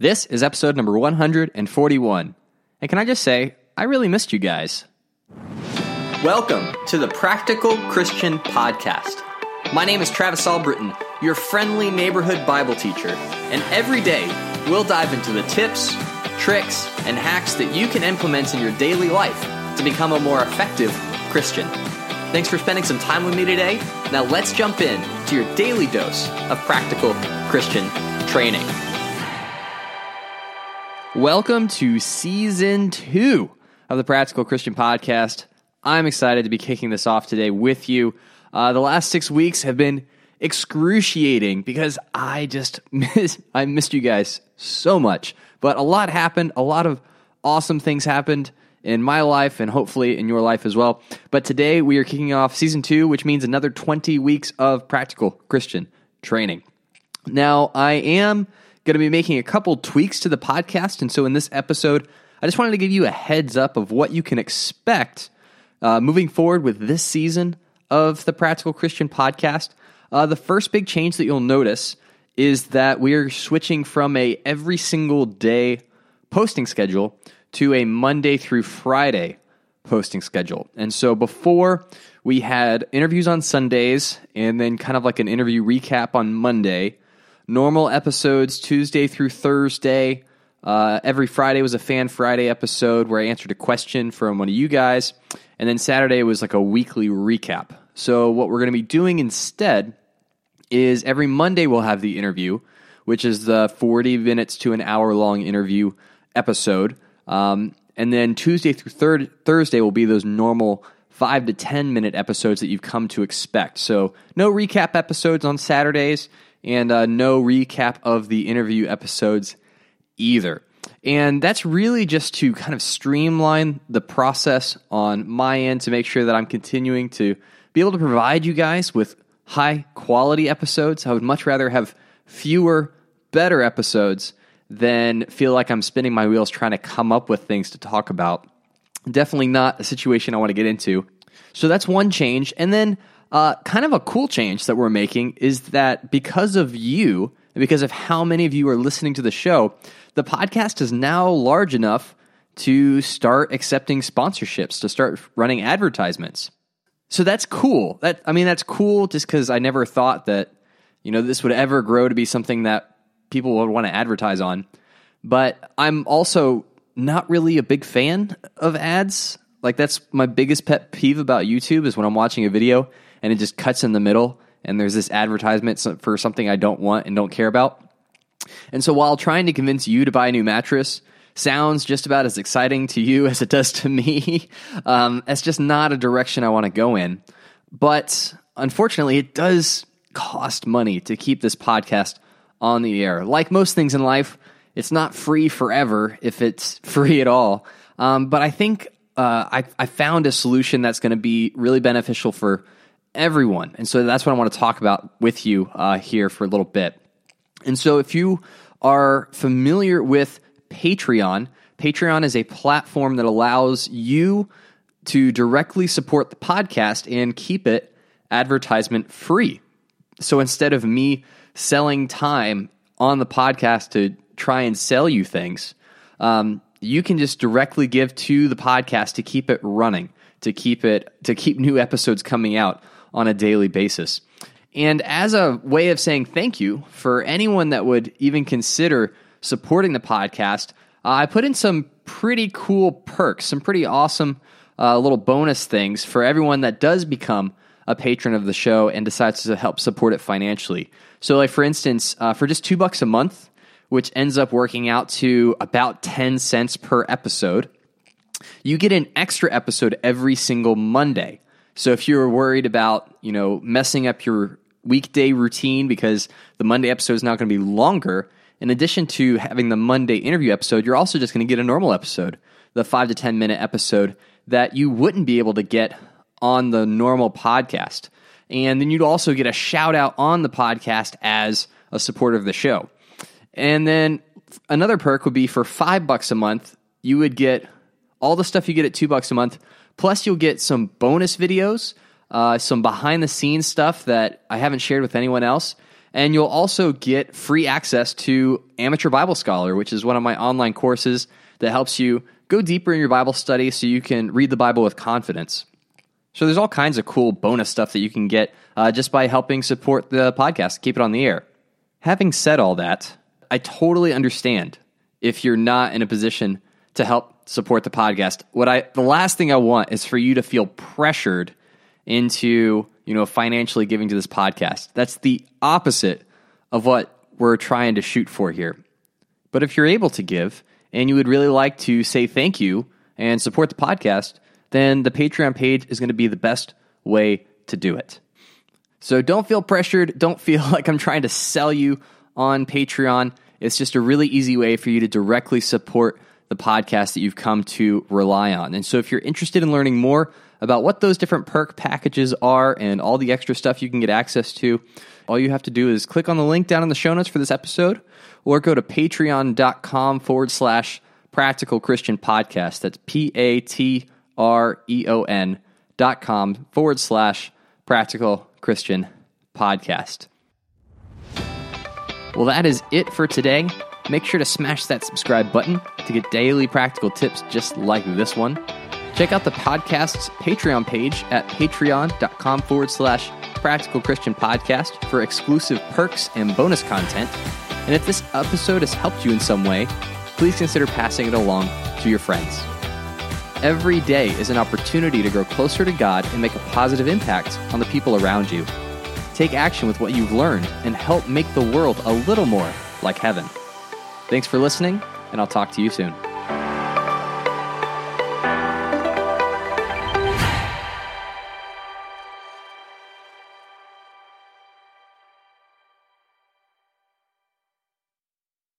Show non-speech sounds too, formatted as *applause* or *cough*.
This is episode number 141. And can I just say, I really missed you guys. Welcome to the Practical Christian Podcast. My name is Travis Albritton, your friendly neighborhood Bible teacher, and every day we'll dive into the tips, tricks, and hacks that you can implement in your daily life to become a more effective Christian. Thanks for spending some time with me today. Now let's jump in to your daily dose of practical Christian training. Welcome to season two of the Practical Christian Podcast. I'm excited to be kicking this off today with you. Uh, the last six weeks have been excruciating because I just *laughs* miss, I missed you guys so much. But a lot happened. A lot of awesome things happened in my life and hopefully in your life as well. But today we are kicking off season two, which means another 20 weeks of practical Christian training. Now, I am going to be making a couple tweaks to the podcast. And so in this episode, I just wanted to give you a heads up of what you can expect uh, moving forward with this season of the Practical Christian podcast. Uh, the first big change that you'll notice is that we are switching from a every single day posting schedule to a Monday through Friday posting schedule. And so before we had interviews on Sundays and then kind of like an interview recap on Monday normal episodes Tuesday through Thursday. Uh, every Friday was a Fan Friday episode where I answered a question from one of you guys. And then Saturday was like a weekly recap. So, what we're going to be doing instead is every Monday we'll have the interview, which is the 40 minutes to an hour long interview episode. Um, and then Tuesday through third, Thursday will be those normal five to 10 minute episodes that you've come to expect. So, no recap episodes on Saturdays and uh, no recap of the interview episodes either. And that's really just to kind of streamline the process on my end to make sure that I'm continuing to be able to provide you guys with high quality episodes. I would much rather have fewer, better episodes than feel like I'm spinning my wheels trying to come up with things to talk about. Definitely not a situation I want to get into. So that's one change. And then uh, kind of a cool change that we're making is that because of you, and because of how many of you are listening to the show, the podcast is now large enough to start accepting sponsorships, to start running advertisements. So that's cool. That I mean, that's cool just because I never thought that you know this would ever grow to be something that people would want to advertise on. But I'm also not really a big fan of ads. Like that's my biggest pet peeve about YouTube is when I'm watching a video and it just cuts in the middle and there's this advertisement for something I don't want and don't care about. And so while trying to convince you to buy a new mattress sounds just about as exciting to you *laughs* as it does to me, um, it's just not a direction I want to go in. But unfortunately, it does cost money to keep this podcast on the air. Like most things in life, it's not free forever if it's *laughs* free at all. Um, but I think uh, I, I found a solution that's going to be really beneficial for everyone. And so that's what I want to talk about with you uh, here for a little bit. And so if you are familiar with Patreon, Patreon is a platform that allows you to directly support the podcast and keep it advertisement free. So instead of me selling time on the podcast to try and sell you things, um, you can just directly give to the podcast to keep it running, to keep it to keep new episodes coming out on a daily basis. And as a way of saying thank you for anyone that would even consider supporting the podcast, uh, I put in some pretty cool perks, some pretty awesome uh, little bonus things for everyone that does become a patron of the show and decides to help support it financially. So, like for instance, uh, for just two bucks a month, which ends up working out to about 10 cents per episode, you get an extra episode every single Monday. So if you're worried about, you know, messing up your weekday routine because the Monday episode is not going to be longer, in addition to having the Monday interview episode, you're also just going to get a normal episode, the 5 to 10 minute episode that you wouldn't be able to get on the normal podcast. And then you'd also get a shout out on the podcast as a supporter of the show. And then another perk would be for 5 bucks a month, you would get all the stuff you get at 2 bucks a month Plus, you'll get some bonus videos, uh, some behind the scenes stuff that I haven't shared with anyone else, And you'll also get free access to Amateur Bible Scholar, which is one of my online courses that helps you go deeper in your Bible study so you can read the Bible with confidence. So there's all kinds of cool bonus stuff that you can get uh, just by helping support the podcast, keep it on the air. Having said all that, I totally understand if you're not in a position to help support the podcast. What I the last thing I want is for you to feel pressured into, you know, financially giving to this podcast. That's the opposite of what we're trying to shoot for here. But if you're able to give and you would really like to say thank you and support the podcast, then the Patreon page is going to be the best way to do it. So don't feel pressured. Don't *laughs* feel like I'm trying to sell you on Patreon. It's just a really easy way for you to directly support the podcast that you've come to rely on. And so if you're interested in learning more about what those different perk packages are and all the extra stuff you can get access to, all you have to do is click on the link down in the show notes for this episode or go to patreon.com forward slash practical Christian podcast. That's P A T R E O N dot com forward slash practical Christian podcast. Well, that is it for today. Make sure to smash that subscribe button to get daily practical tips just like this one. Check out the podcast's Patreon page at patreon.com forward slash practical Christian podcast for exclusive perks and bonus content. And if this episode has helped you in some way, please consider passing it along to your friends. Every day is an opportunity to grow closer to God and make a positive impact on the people around you. Take action with what you've learned and help make the world a little more like heaven. Thanks for listening, and I'll talk to you soon.